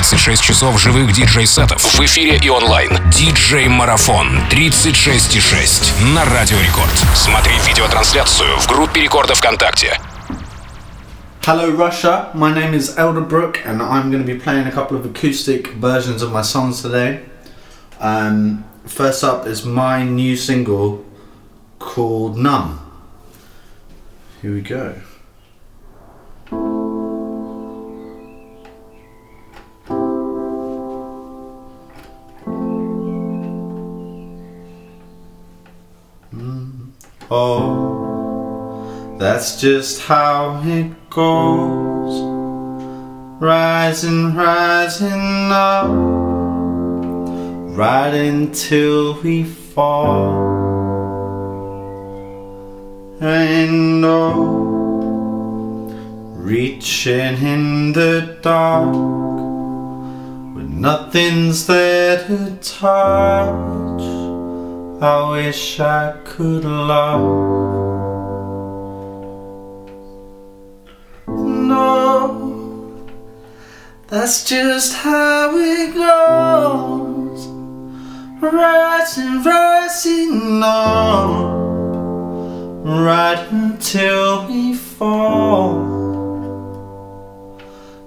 36 часов живых диджей-сетов в эфире и онлайн. Диджей-марафон 36,6 на Радио Рекорд. Смотри видеотрансляцию в группе Рекорда ВКонтакте. Hello Russia, my name is Elderbrook and I'm going to be playing a couple of acoustic versions of my songs today. Um, first up is my new single called Numb. Here we go. Oh, that's just how it goes. Rising, rising up, right until we fall. And oh, reaching in the dark, when nothing's there to touch. I wish I could love. No, that's just how it goes. Rising, rising up, right until we fall.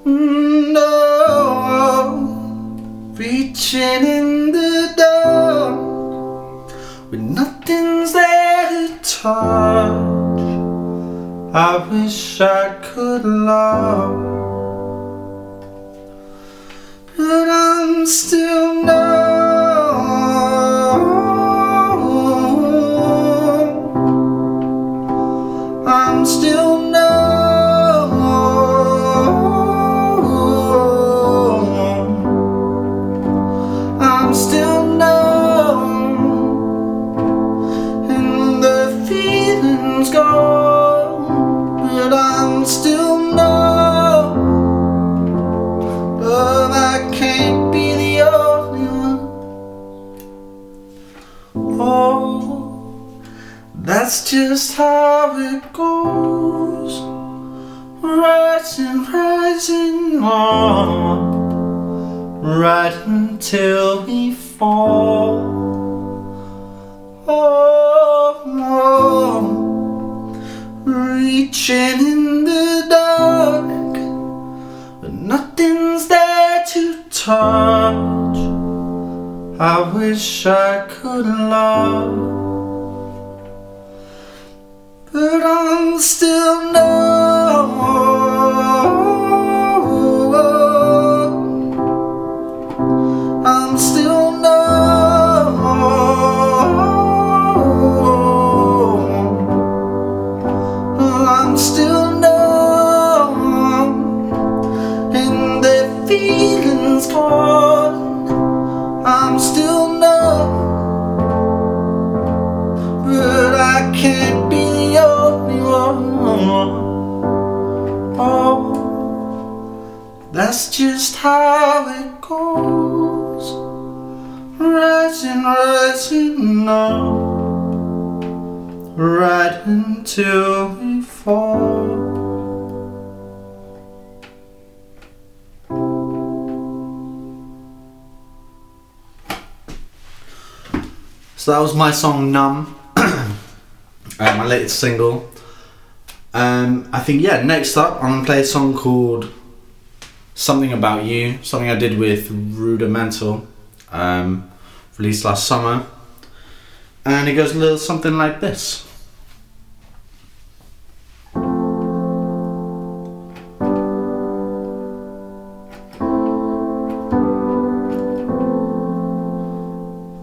No, reaching in the touch. I wish I could love, but I'm still numb. Still. But I can't be the only one. Oh, that's just how it goes. Rising, rising on, right until we fall. Oh, oh, reaching touch. I wish I could love, but I'm still numb. How it goes. Rising, rising up, right until we fall. So that was my song Numb, uh, my latest single. Um, I think yeah. Next up, I'm gonna play a song called "Something About You," something I did with Rudimental, um, released last summer, and it goes a little something like this.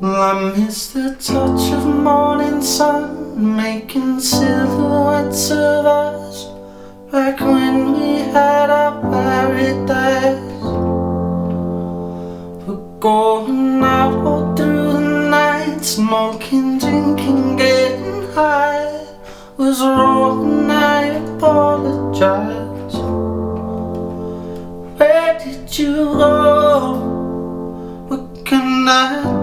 I miss the touch of morning sun making silhouettes of us back when we had our paradise. But going out all through the night, smoking, drinking, getting high was wrong. I apologize. Where did you go? What can I?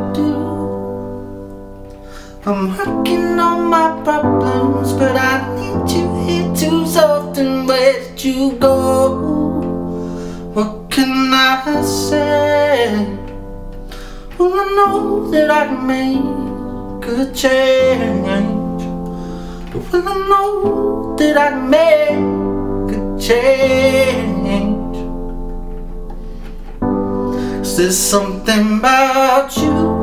I'm working on my problems, but I need you here too often. Where did you go? What can I say? Well, I know that I can make a change. Well, I know that I can make a change. Is there something about you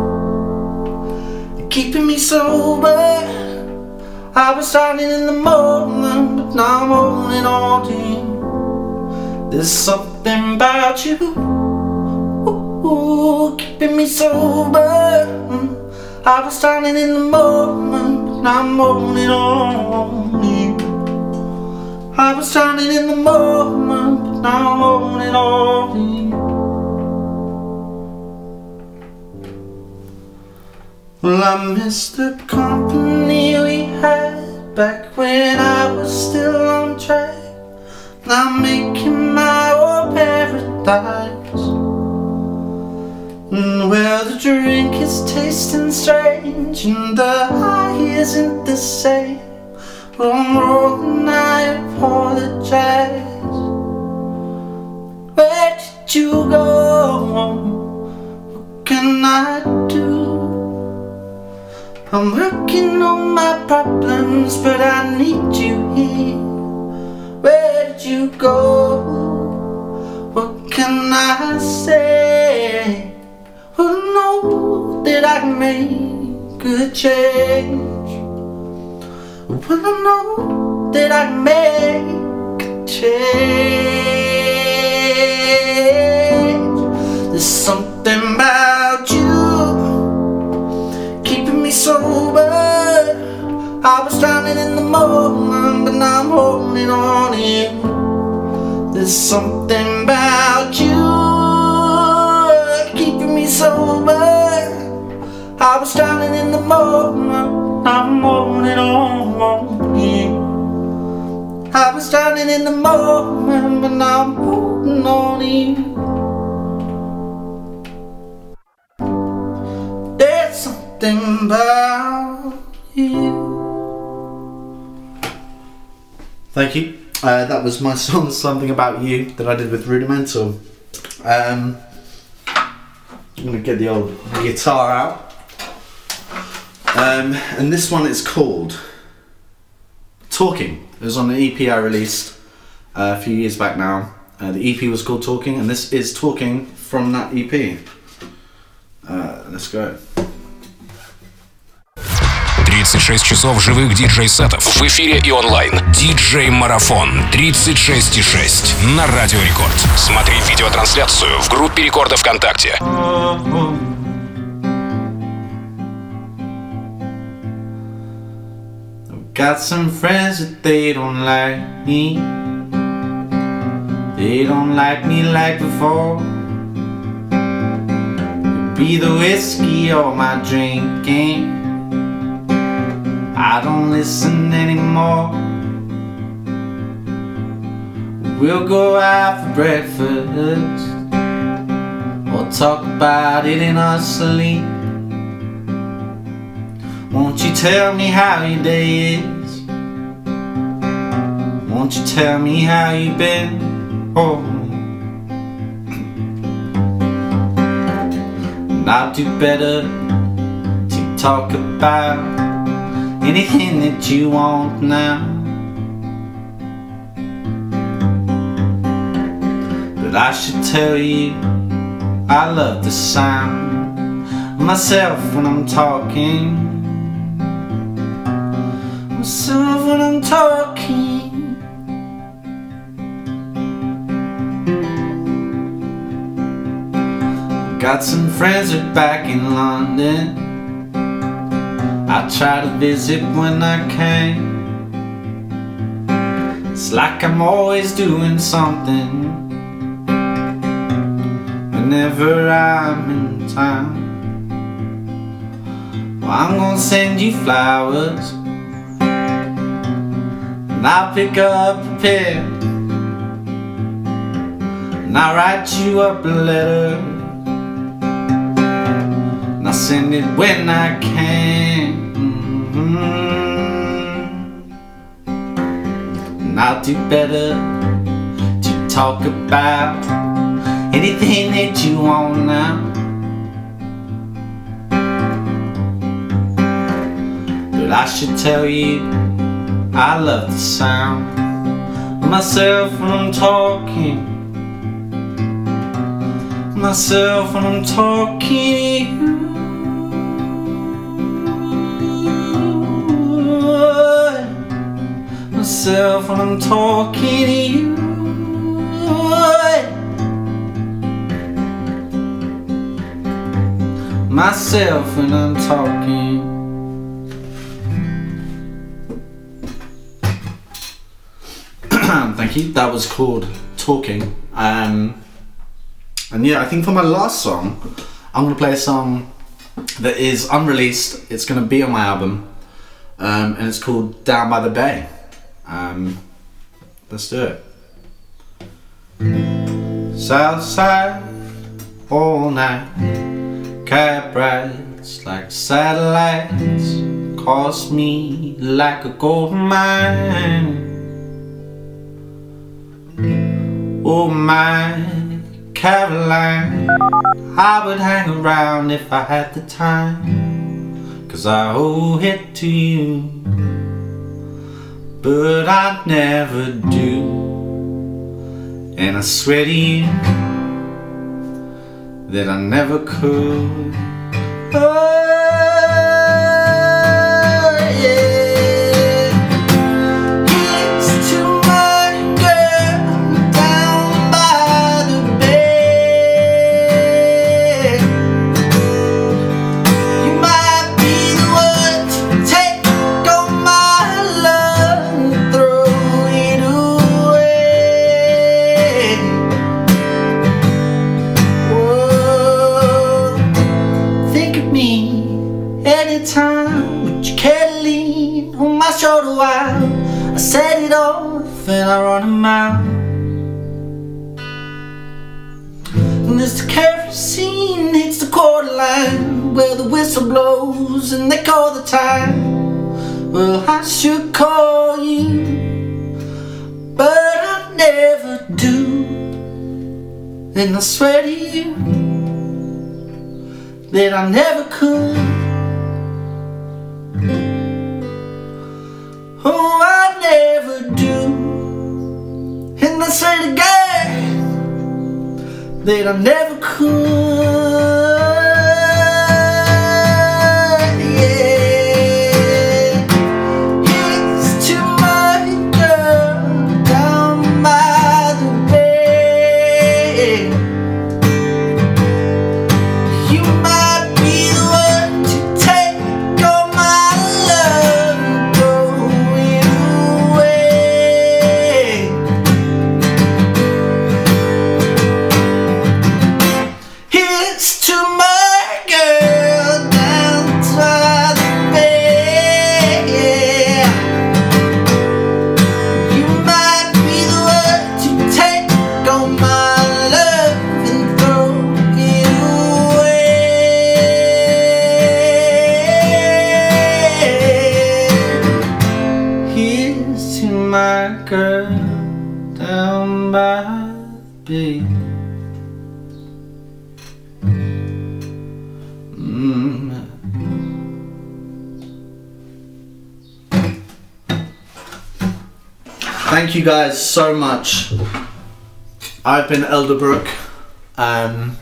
keeping me sober? I was starting in the morning, but now I'm holding on to you. There's something about you, ooh, keeping me sober. I was starting in the morning, but now I'm holding on to you. I was starting in the morning, but now I'm holding on to you. Well, I miss the company we had back when I was still on track. Now making my own paradise. And where the drink is tasting strange and the high isn't the same. Well, I'm wrong, I apologize. Where did you go? What can I? I'm working on my problems, but I need you here. Where did you go? What can I say? Well, know that I make a change. Well, I know that I make a change. There's drowning in the moment, but now I'm holding on to you. There's something about you keeping me sober. I was drowning in the moment, now I'm holding on to you. I was drowning in the moment, but now I'm holding on to you. Thank you. Uh, that was my song, Something About You, that I did with Rudimental. Um, I'm to get the old guitar out. Um, and this one is called Talking. It was on an EP I released uh, a few years back now. Uh, the EP was called Talking, and this is Talking from that EP. Uh, let's go. 36 часов живых диджей-сетов в эфире и онлайн. Диджей-марафон 36,6 на Радио Рекорд. Смотри видеотрансляцию в группе Рекорда ВКонтакте. Got some friends that they don't like me. They don't like me like before. Be the whiskey or my drinking. Listen anymore. We'll go out for breakfast or talk about it in our sleep. Won't you tell me how your day is? Won't you tell me how you've been? Oh. And I'll do better to talk about anything that you want now. But I should tell you, I love the sound myself when I'm talking. Myself when I'm talking. Got some friends are back in London. I try to visit when I can. It's like I'm always doing something whenever I'm in town. Well, I'm gonna send you flowers, and I'll pick up a pen, and I'll write you up a letter, and I send it when I can. Mm-hmm. And I'll do better to talk about anything that you want now. But I should tell you, I love the sound of myself when I'm talking myself when I'm talking Myself when I'm talking to you. Myself when I'm talking. Thank you. That was called Talking. Um, and yeah, I think for my last song, I'm gonna play a song that is unreleased. It's gonna be on my album, um, and it's called Down by the Bay. Um, let's do it. Southside all night, cab rides like satellites, cost me like a gold mine. Oh my Caroline, I would hang around if I had the time. Cause I owe it to you, but I never do. And I swear to you that I never could. Oh, line where the whistle blows and they call the time, well, I should call you, but I never do. And I swear to you that I never could. Oh, I never do. And I say it again that I never could. My girl down by the bay. Mm. Thank you guys so much. I've been Elderbrook, um,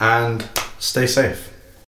and stay safe.